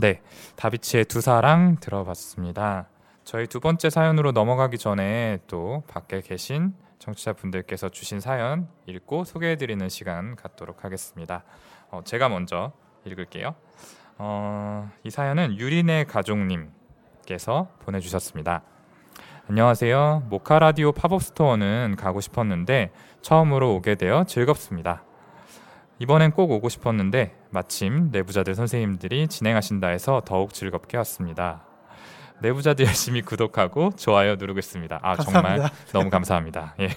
네, 다비치의 두 사랑 들어봤습니다. 저희 두 번째 사연으로 넘어가기 전에 또 밖에 계신 청취자분들께서 주신 사연 읽고 소개해드리는 시간 갖도록 하겠습니다. 어, 제가 먼저 읽을게요. 어, 이 사연은 유린의 가족님께서 보내주셨습니다. 안녕하세요. 모카 라디오 pop-up store는 가고 싶었는데 처음으로 오게 되어 즐겁습니다. 이번엔 꼭 오고 싶었는데 마침 내부자들 선생님들이 진행하신다 해서 더욱 즐겁게 왔습니다. 내부자들 열심히 구독하고 좋아요 누르고 있습니다. 아 정말 감사합니다. 너무 감사합니다. 예.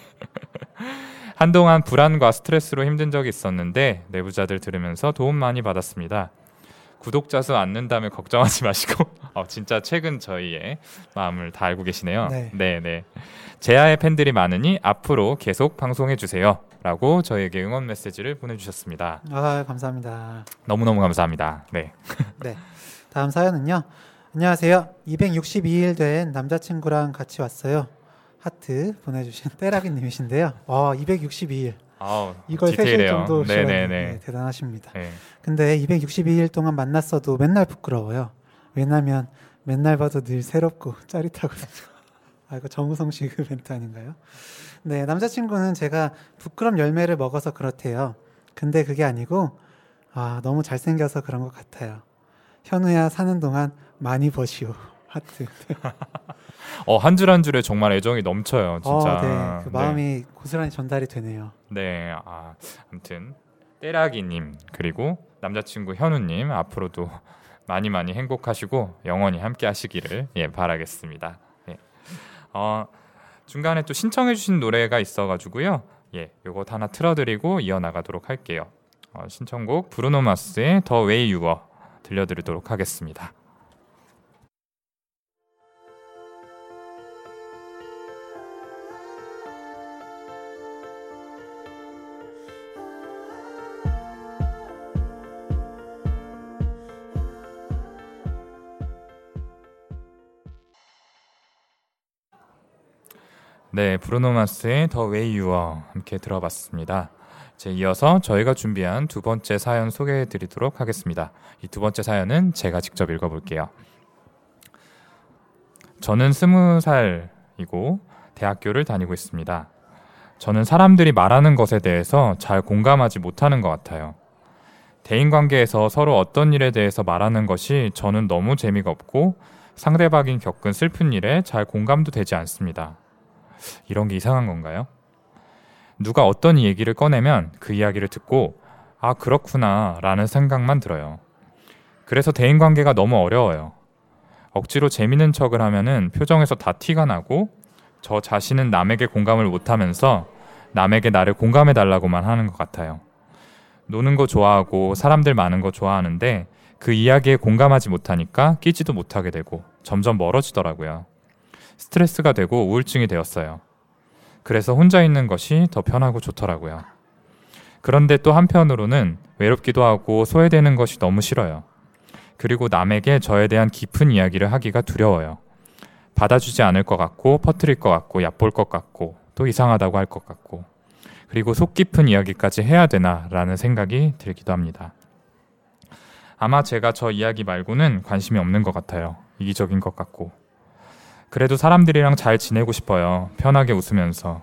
한동안 불안과 스트레스로 힘든 적이 있었는데 내부자들 들으면서 도움 많이 받았습니다. 구독자 수 안 는다며 걱정하지 마시고 어, 진짜 최근 저희의 마음을 다 알고 계시네요. 네. 네, 네. 제아의 팬들이 많으니 앞으로 계속 방송해 주세요. 라고 저에게 응원 메시지를 보내주셨습니다. 아 감사합니다. 너무너무 감사합니다. 네. 네. 다음 사연은요. 안녕하세요. 262일 된 남자친구랑 같이 왔어요. 하트 보내주신 때라기님이신데요. 와 262일 아우, 이걸 세실 디테일해요. 정도 네네네. 네, 대단하십니다. 네. 근데 262일 동안 만났어도 맨날 부끄러워요. 왜냐면 맨날 봐도 늘 새롭고 짜릿하거든요. 아 이거 정우성 씨 그 멘트 아닌가요? 네 남자친구는 제가 부끄럼 열매를 먹어서 그렇대요. 근데 그게 아니고 아 너무 잘생겨서 그런 것 같아요. 현우야 사는 동안 많이 버시오. 하트. 어, 한 줄 한 줄에 정말 애정이 넘쳐요. 진짜. 어, 네. 그 마음이 고스란히 전달이 되네요. 네. 아, 아무튼 때라기 님 그리고 남자친구 현우 님 앞으로도 많이 많이 행복하시고 영원히 함께 하시기를 예 바라겠습니다. 예. 어, 중간에 또 신청해 주신 노래가 있어 가지고요. 예, 요것 하나 틀어 드리고 이어나가도록 할게요. 어, 신청곡 브루노 마스의 The Way You Are 들려드리도록 하겠습니다. 네, 브루노 마스의 The Way You Are 함께 들어봤습니다. 이제 이어서 저희가 준비한 두 번째 사연 소개해 드리도록 하겠습니다. 이 두 번째 사연은 제가 직접 읽어 볼게요. 저는 스무 살이고 대학교를 다니고 있습니다. 저는 사람들이 말하는 것에 대해서 잘 공감하지 못하는 것 같아요. 대인 관계에서 서로 어떤 일에 대해서 말하는 것이 저는 너무 재미가 없고 상대방이 겪은 슬픈 일에 잘 공감도 되지 않습니다. 이런 게 이상한 건가요? 누가 어떤 얘기를 꺼내면 그 이야기를 듣고 아 그렇구나 라는 생각만 들어요. 그래서 대인 관계가 너무 어려워요. 억지로 재밌는 척을 하면은 표정에서 다 티가 나고 저 자신은 남에게 공감을 못하면서 남에게 나를 공감해 달라고만 하는 것 같아요. 노는 거 좋아하고 사람들 많은 거 좋아하는데 그 이야기에 공감하지 못하니까 끼지도 못하게 되고 점점 멀어지더라고요. 스트레스가 되고 우울증이 되었어요. 그래서 혼자 있는 것이 더 편하고 좋더라고요. 그런데 또 한편으로는 외롭기도 하고 소외되는 것이 너무 싫어요. 그리고 남에게 저에 대한 깊은 이야기를 하기가 두려워요. 받아주지 않을 것 같고 퍼뜨릴 것 같고 얕볼 것 같고 또 이상하다고 할 것 같고 그리고 속 깊은 이야기까지 해야 되나라는 생각이 들기도 합니다. 아마 제가 저 이야기 말고는 관심이 없는 것 같아요. 이기적인 것 같고. 그래도 사람들이랑 잘 지내고 싶어요. 편하게 웃으면서.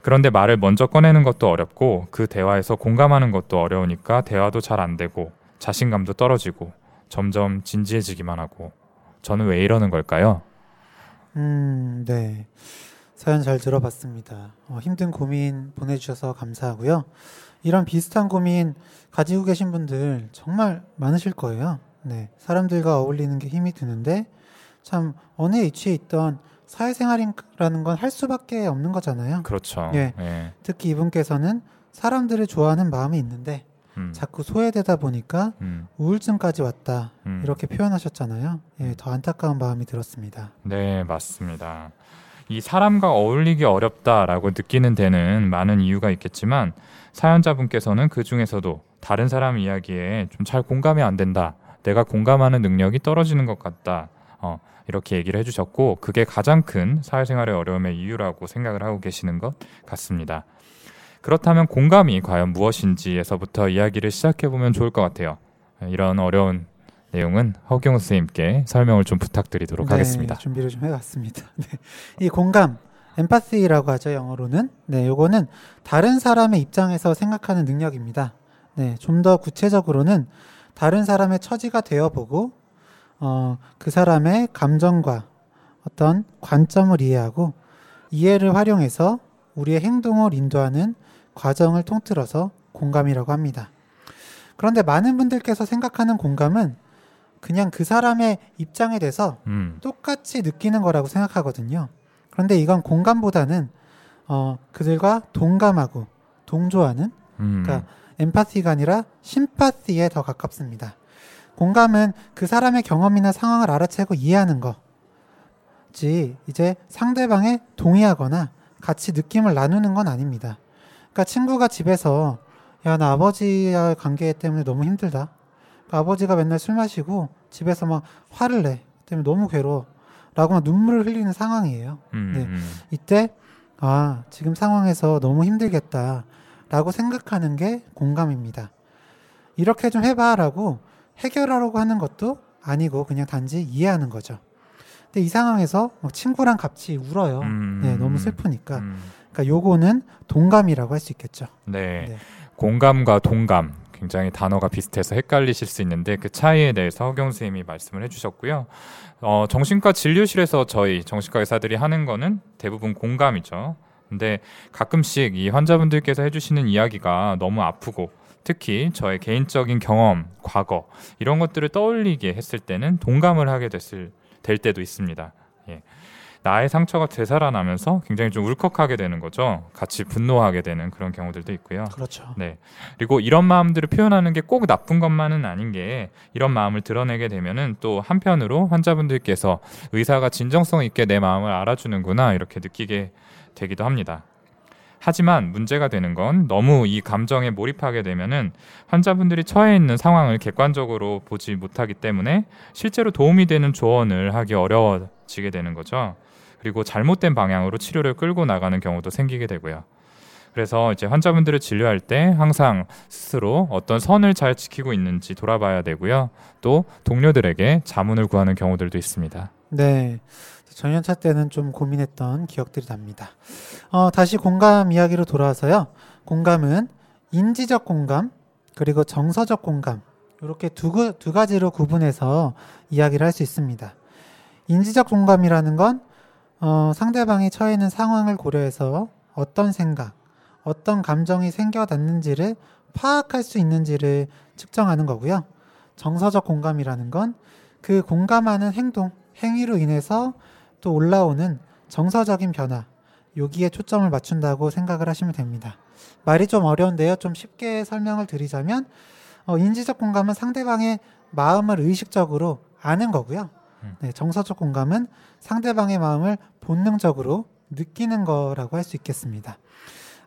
그런데 말을 먼저 꺼내는 것도 어렵고 그 대화에서 공감하는 것도 어려우니까 대화도 잘 안 되고 자신감도 떨어지고 점점 진지해지기만 하고 저는 왜 이러는 걸까요? 음, 네. 사연 잘 들어봤습니다. 어, 힘든 고민 보내주셔서 감사하고요. 이런 비슷한 고민 가지고 계신 분들 정말 많으실 거예요. 네. 사람들과 어울리는 게 힘이 드는데 참 어느 위치에 있던 사회생활이라는 건 할 수밖에 없는 거잖아요. 그렇죠. 예. 예. 특히 이분께서는 사람들을 좋아하는 마음이 있는데 음, 자꾸 소외되다 보니까 음, 우울증까지 왔다. 음. 이렇게 표현하셨잖아요. 예, 더 안타까운 마음이 들었습니다. 네, 맞습니다. 이 사람과 어울리기 어렵다라고 느끼는 데는 많은 이유가 있겠지만 사연자분께서는 그 중에서도 다른 사람 이야기에 좀 잘 공감이 안 된다. 내가 공감하는 능력이 떨어지는 것 같다. 어, 이렇게 얘기를 해주셨고 그게 가장 큰 사회생활의 어려움의 이유라고 생각을 하고 계시는 것 같습니다. 그렇다면 공감이 과연 무엇인지에서부터 이야기를 시작해 보면 좋을 것 같아요. 이런 어려운 내용은 허경 선생님께 설명을 좀 부탁드리도록 네, 하겠습니다. 준비를 좀 해왔습니다. 네. 이 공감, 엠파시라고 하죠 영어로는. 네, 요거는 다른 사람의 입장에서 생각하는 능력입니다. 네, 좀 더 구체적으로는 다른 사람의 처지가 되어보고 어, 그 사람의 감정과 어떤 관점을 이해하고 이해를 활용해서 우리의 행동을 인도하는 과정을 통틀어서 공감이라고 합니다. 그런데 많은 분들께서 생각하는 공감은 그냥 그 사람의 입장에 대해서 음, 똑같이 느끼는 거라고 생각하거든요. 그런데 이건 공감보다는 어, 그들과 동감하고 동조하는 음, 그러니까 엠파티가 아니라 심파티에 더 가깝습니다. 공감은 그 사람의 경험이나 상황을 알아채고 이해하는 거지 이제 상대방에 동의하거나 같이 느낌을 나누는 건 아닙니다. 그러니까 친구가 집에서 야 나 아버지와의 관계 때문에 너무 힘들다. 아버지가 맨날 술 마시고 집에서 막 화를 내 때문에 너무 괴로워. 라고 막 눈물을 흘리는 상황이에요. 음, 네. 음. 이때 아 지금 상황에서 너무 힘들겠다라고 생각하는 게 공감입니다. 이렇게 좀 해봐라고 해결하려고 하는 것도 아니고 그냥 단지 이해하는 거죠. 근데 이 상황에서 막 친구랑 같이 울어요. 음, 네, 너무 슬프니까. 음, 그러니까 요거는 동감이라고 할 수 있겠죠. 네. 네. 공감과 동감 굉장히 단어가 비슷해서 헷갈리실 수 있는데 그 차이에 대해서 허경 선생님이 말씀을 해주셨고요. 어, 정신과 진료실에서 저희 정신과 의사들이 하는 거는 대부분 공감이죠. 근데 가끔씩 이 환자분들께서 해주시는 이야기가 너무 아프고 특히 저의 개인적인 경험, 과거 이런 것들을 떠올리게 했을 때는 동감을 하게 됐을 될 때도 있습니다. 예. 나의 상처가 되살아나면서 굉장히 좀 울컥하게 되는 거죠. 같이 분노하게 되는 그런 경우들도 있고요. 그렇죠. 네. 그리고 이런 마음들을 표현하는 게 꼭 나쁜 것만은 아닌 게 이런 마음을 드러내게 되면은 또 한편으로 환자분들께서 의사가 진정성 있게 내 마음을 알아주는구나 이렇게 느끼게 되기도 합니다. 하지만 문제가 되는 건 너무 이 감정에 몰입하게 되면은 환자분들이 처해 있는 상황을 객관적으로 보지 못하기 때문에 실제로 도움이 되는 조언을 하기 어려워지게 되는 거죠. 그리고 잘못된 방향으로 치료를 끌고 나가는 경우도 생기게 되고요. 그래서 이제 환자분들을 진료할 때 항상 스스로 어떤 선을 잘 지키고 있는지 돌아봐야 되고요. 또 동료들에게 자문을 구하는 경우들도 있습니다. 네. 전연차 때는 좀 고민했던 기억들이 납니다. 어, 다시 공감 이야기로 돌아와서요. 공감은 인지적 공감, 그리고 정서적 공감, 이렇게 두, 구- 두 가지로 구분해서 이야기를 할 수 있습니다. 인지적 공감이라는 건 어, 상대방이 처해 있는 상황을 고려해서 어떤 생각, 어떤 감정이 생겨났는지를 파악할 수 있는지를 측정하는 거고요. 정서적 공감이라는 건 그 공감하는 행동, 행위로 인해서 또 올라오는 정서적인 변화, 여기에 초점을 맞춘다고 생각을 하시면 됩니다. 말이 좀 어려운데요. 좀 쉽게 설명을 드리자면, 어, 인지적 공감은 상대방의 마음을 의식적으로 아는 거고요. 음. 네, 정서적 공감은 상대방의 마음을 본능적으로 느끼는 거라고 할 수 있겠습니다.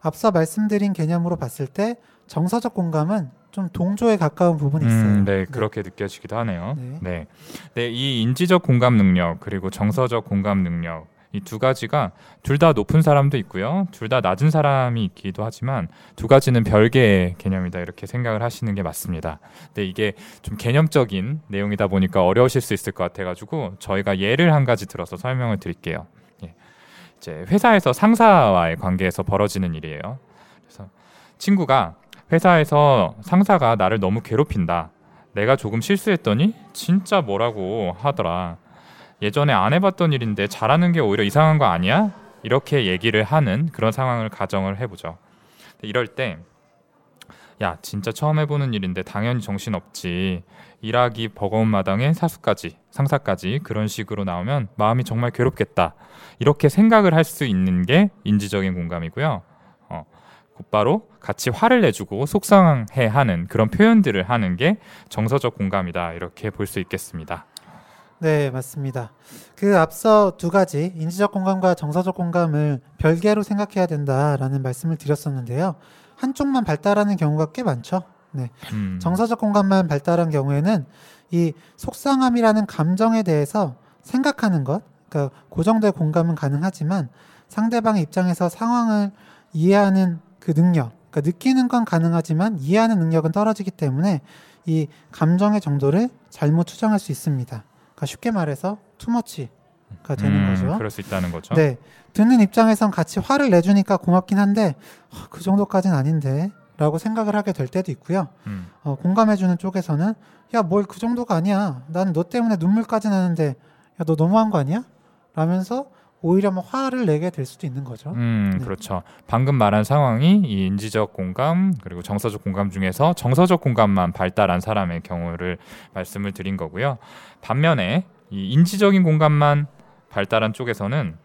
앞서 말씀드린 개념으로 봤을 때 정서적 공감은 좀 동조에 가까운 부분이 있어요. 음, 네, 그렇게 느껴지기도 하네요. 네. 네. 네, 이 인지적 공감 능력 그리고 정서적 공감 능력 이 두 가지가 둘 다 높은 사람도 있고요. 둘 다 낮은 사람이 있기도 하지만 두 가지는 별개의 개념이다 이렇게 생각을 하시는 게 맞습니다. 근데 이게 좀 개념적인 내용이다 보니까 어려우실 수 있을 것 같아 가지고 저희가 예를 한 가지 들어서 설명을 드릴게요. 예. 이제 회사에서 상사와의 관계에서 벌어지는 일이에요. 그래서 친구가 회사에서 상사가 나를 너무 괴롭힌다. 내가 조금 실수했더니 진짜 뭐라고 하더라. 예전에 안 해봤던 일인데 잘하는 게 오히려 이상한 거 아니야? 이렇게 얘기를 하는 그런 상황을 가정을 해보죠. 이럴 때, 야, 진짜 처음 해보는 일인데 당연히 정신 없지. 일하기 버거운 마당에 사수까지, 상사까지 그런 식으로 나오면 마음이 정말 괴롭겠다. 이렇게 생각을 할 수 있는 게 인지적인 공감이고요. 어, 곧바로 같이 화를 내주고 속상해 하는 그런 표현들을 하는 게 정서적 공감이다. 이렇게 볼 수 있겠습니다. 네, 맞습니다. 그 앞서 두 가지 인지적 공감과 정서적 공감을 별개로 생각해야 된다라는 말씀을 드렸었는데요. 한쪽만 발달하는 경우가 꽤 많죠. 음. 정서적 공감만 발달한 경우에는 이 속상함이라는 감정에 대해서 생각하는 것, 그러니까 그 정도의 공감은 가능하지만 상대방의 입장에서 상황을 이해하는 그 능력, 그러니까 느끼는 건 가능하지만 이해하는 능력은 떨어지기 때문에 이 감정의 정도를 잘못 추정할 수 있습니다. 그러니까 쉽게 말해서 투머치가 되는 음, 거죠. 그럴 수 있다는 거죠. 네, 듣는 입장에선 같이 화를 내주니까 고맙긴 한데 아, 그 정도까지는 아닌데 라고 생각을 하게 될 때도 있고요. 음. 어, 공감해주는 쪽에서는 야 뭘 그 정도가 아니야. 난너 때문에 눈물까지 나는데 야 너 너무한 거 아니야? 라면서 오히려 뭐 화를 내게 될 수도 있는 거죠. 음, 네. 그렇죠. 방금 말한 상황이 이 인지적 공감 그리고 정서적 공감 중에서 정서적 공감만 발달한 사람의 경우를 말씀을 드린 거고요. 반면에 이 인지적인 공감만 발달한 쪽에서는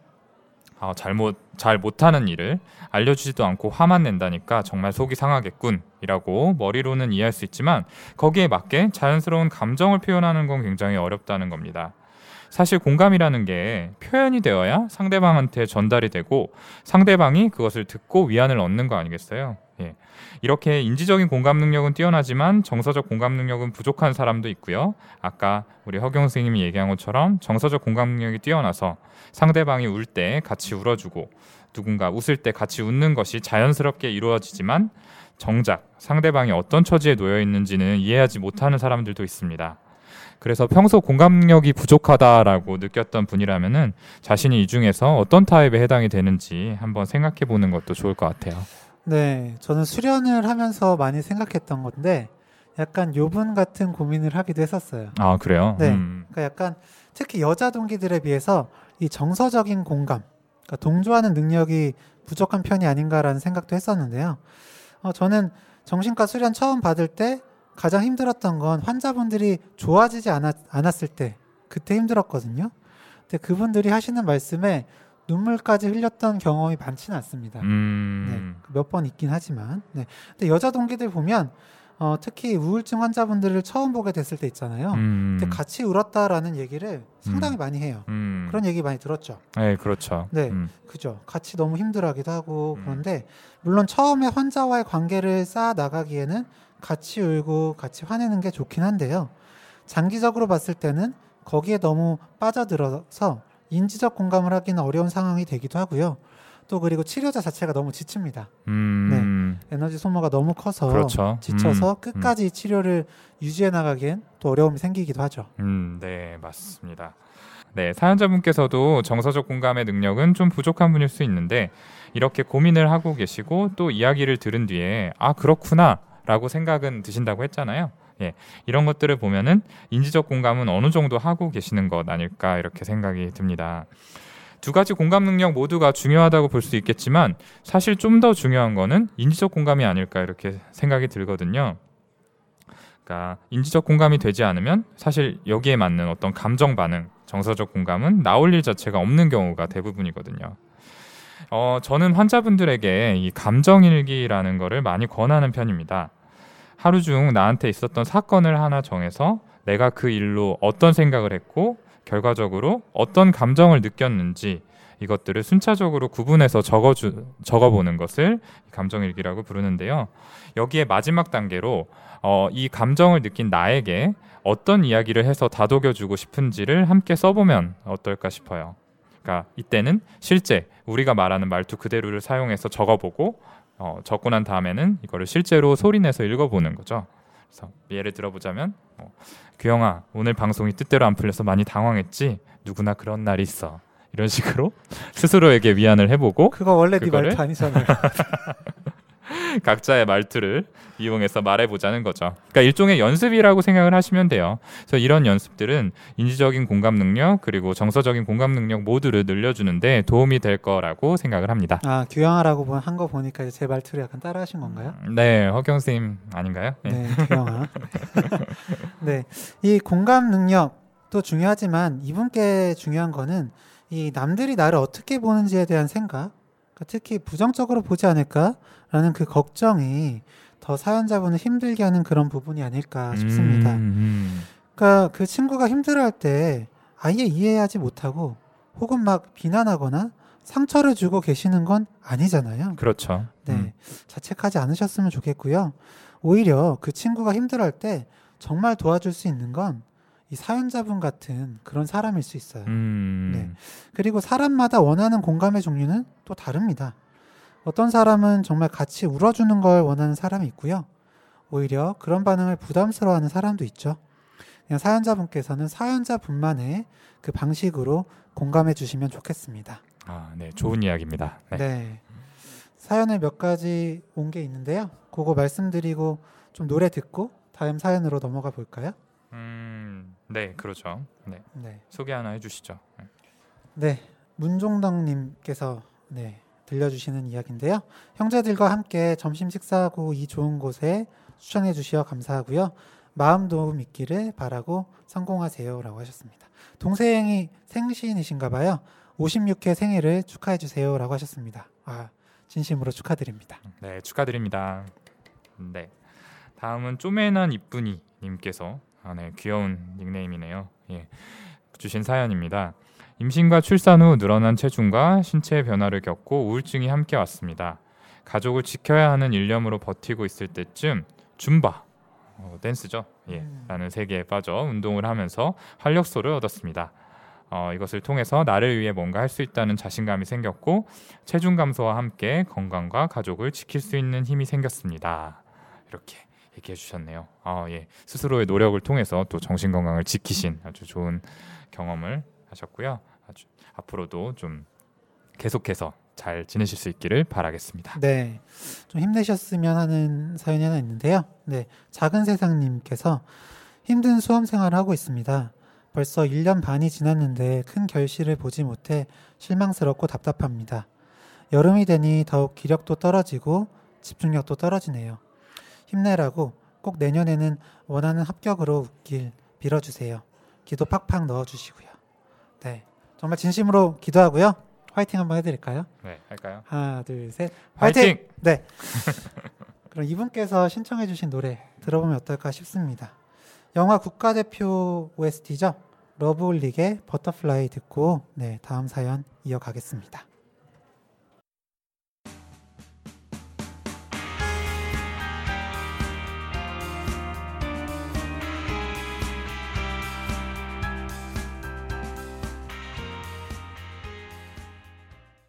아, 잘못 잘 못하는 일을 알려주지도 않고 화만 낸다니까 정말 속이 상하겠군이라고 머리로는 이해할 수 있지만 거기에 맞게 자연스러운 감정을 표현하는 건 굉장히 어렵다는 겁니다. 사실 공감이라는 게 표현이 되어야 상대방한테 전달이 되고 상대방이 그것을 듣고 위안을 얻는 거 아니겠어요? 예. 이렇게 인지적인 공감 능력은 뛰어나지만 정서적 공감 능력은 부족한 사람도 있고요. 아까 우리 허경 선생님이 얘기한 것처럼 정서적 공감 능력이 뛰어나서 상대방이 울 때 같이 울어주고 누군가 웃을 때 같이 웃는 것이 자연스럽게 이루어지지만 정작 상대방이 어떤 처지에 놓여 있는지는 이해하지 못하는 사람들도 있습니다. 그래서 평소 공감 능력이 부족하다라고 느꼈던 분이라면은 자신이 이 중에서 어떤 타입에 해당이 되는지 한번 생각해 보는 것도 좋을 것 같아요. 네, 저는 수련을 하면서 많이 생각했던 건데 약간 요분 같은 고민을 하기도 했었어요. 아 그래요? 네. 음. 그러니까 약간 특히 여자 동기들에 비해서 이 정서적인 공감, 그러니까 동조하는 능력이 부족한 편이 아닌가라는 생각도 했었는데요. 어, 저는 정신과 수련 처음 받을 때 가장 힘들었던 건 환자분들이 좋아지지 않았, 않았을 때 그때 힘들었거든요. 근데 그분들이 하시는 말씀에 눈물까지 흘렸던 경험이 많지는 않습니다. 음. 네, 몇 번 있긴 하지만. 네. 근데 여자 동기들 보면 어, 특히 우울증 환자분들을 처음 보게 됐을 때 있잖아요. 음. 근데 같이 울었다라는 얘기를 상당히 많이 해요. 음. 그런 얘기 많이 들었죠. 네, 그렇죠. 네. 음. 그죠. 같이 너무 힘들어하기도 하고 음. 그런데 물론 처음에 환자와의 관계를 쌓아 나가기에는 같이 울고 같이 화내는 게 좋긴 한데요. 장기적으로 봤을 때는 거기에 너무 빠져들어서 인지적 공감을 하기는 어려운 상황이 되기도 하고요. 또 그리고 치료자 자체가 너무 지칩니다. 음. 에너지 소모가 너무 커서 그렇죠. 지쳐서 음. 끝까지 치료를 유지해 나가기엔 또 어려움이 생기기도 하죠. 음, 네, 맞습니다. 네, 사연자분께서도 정서적 공감의 능력은 좀 부족한 분일 수 있는데 이렇게 고민을 하고 계시고 또 이야기를 들은 뒤에 아 그렇구나 라고 생각은 드신다고 했잖아요. 예, 이런 것들을 보면은 인지적 공감은 어느 정도 하고 계시는 것 아닐까 이렇게 생각이 듭니다. 두 가지 공감 능력 모두가 중요하다고 볼 수 있겠지만 사실 좀 더 중요한 거는 인지적 공감이 아닐까 이렇게 생각이 들거든요. 그러니까 인지적 공감이 되지 않으면 사실 여기에 맞는 어떤 감정 반응, 정서적 공감은 나올 일 자체가 없는 경우가 대부분이거든요. 어, 저는 환자분들에게 이 감정 일기라는 거를 많이 권하는 편입니다. 하루 중 나한테 있었던 사건을 하나 정해서 내가 그 일로 어떤 생각을 했고 결과적으로 어떤 감정을 느꼈는지 이것들을 순차적으로 구분해서 적어주, 적어보는 것을 감정일기라고 부르는데요. 여기에 마지막 단계로 어, 이 감정을 느낀 나에게 어떤 이야기를 해서 다독여주고 싶은지를 함께 써보면 어떨까 싶어요. 그러니까 이때는 실제 우리가 말하는 말투 그대로를 사용해서 적어보고 어, 적고 난 다음에는 이거를 실제로 소리내서 읽어보는 거죠. 그래서 예를 들어보자면 어, 규영아 오늘 방송이 뜻대로 안 풀려서 많이 당황했지 누구나 그런 날이 있어 이런 식으로 스스로에게 위안을 해보고 그거 원래 네 아니잖아요. 각자의 말투를 이용해서 말해보자는 거죠. 그러니까 일종의 연습이라고 생각을 하시면 돼요. 그래서 이런 연습들은 인지적인 공감 능력 그리고 정서적인 공감 능력 모두를 늘려주는데 도움이 될 거라고 생각을 합니다. 아 규영아라고 한 거 보니까 이제 제 말투를 약간 따라하신 건가요? 네, 허경 선생님 아닌가요? 네. 네, 규영아. 네, 이 공감 능력도 중요하지만 이분께 중요한 거는 이 남들이 나를 어떻게 보는지에 대한 생각, 특히 부정적으로 보지 않을까라는 그 걱정이 더 사연자분을 힘들게 하는 그런 부분이 아닐까 싶습니다. 음, 음. 그러니까 그 친구가 힘들어할 때 아예 이해하지 못하고 혹은 막 비난하거나 상처를 주고 계시는 건 아니잖아요. 그렇죠. 네, 음. 자책하지 않으셨으면 좋겠고요. 오히려 그 친구가 힘들어할 때 정말 도와줄 수 있는 건 이 사연자분 같은 그런 사람일 수 있어요. 음. 네. 그리고 사람마다 원하는 공감의 종류는 또 다릅니다. 어떤 사람은 정말 같이 울어주는 걸 원하는 사람이 있고요. 오히려 그런 반응을 부담스러워하는 사람도 있죠. 그냥 사연자분께서는 사연자분만의 그 방식으로 공감해 주시면 좋겠습니다. 아, 네. 좋은 이야기입니다. 네. 네. 사연을 몇 가지 온 게 있는데요. 그거 말씀드리고 좀 노래 듣고 다음 사연으로 넘어가 볼까요? 음. 네, 그렇죠. 네. 네. 소개 하나 해 주시죠. 네. 네, 문종덕님께서 네 들려주시는 이야기인데요. 형제들과 함께 점심 식사하고 이 좋은 곳에 추천해 주시어 감사하고요. 마음도 믿기를 바라고 성공하세요라고 하셨습니다. 동생이 생신이신가 봐요. 56회 생일을 축하해 주세요라고 하셨습니다. 아 진심으로 축하드립니다. 네, 축하드립니다. 네. 다음은 쪼매난 이쁜이 님께서 아, 네, 귀여운 닉네임이네요. 예. 주신 사연입니다. 임신과 출산 후 늘어난 체중과 신체 변화를 겪고 우울증이 함께 왔습니다. 가족을 지켜야 하는 일념으로 버티고 있을 때쯤 줌바 어, 댄스죠. 예. 음. 라는 세계에 빠져 운동을 하면서 활력소를 얻었습니다. 어, 이것을 통해서 나를 위해 뭔가 할 수 있다는 자신감이 생겼고 체중 감소와 함께 건강과 가족을 지킬 수 있는 힘이 생겼습니다. 이렇게 얘기해 주셨네요. 아, 예. 스스로의 노력을 통해서 또 정신 건강을 지키신 아주 좋은 경험을 하셨고요. 아주 앞으로도 좀 계속해서 잘 지내실 수 있기를 바라겠습니다. 네, 좀 힘내셨으면 하는 사연이 하나 있는데요. 네, 작은 세상님께서 힘든 수험 생활을 하고 있습니다. 벌써 1년 반이 지났는데 큰 결실을 보지 못해 실망스럽고 답답합니다. 여름이 되니 더욱 기력도 떨어지고 집중력도 떨어지네요. 힘내라고 꼭 내년에는 원하는 합격으로 웃길 빌어주세요. 기도 팍팍 넣어주시고요. 네, 정말 진심으로 기도하고요. 화이팅 한번 해드릴까요? 네, 할까요? 하나, 둘, 셋. 화이팅! 네. 그럼 이분께서 신청해주신 노래 들어보면 어떨까 싶습니다. 영화 국가대표 OST죠. 러브홀릭의 Butterfly 듣고 네 다음 사연 이어가겠습니다.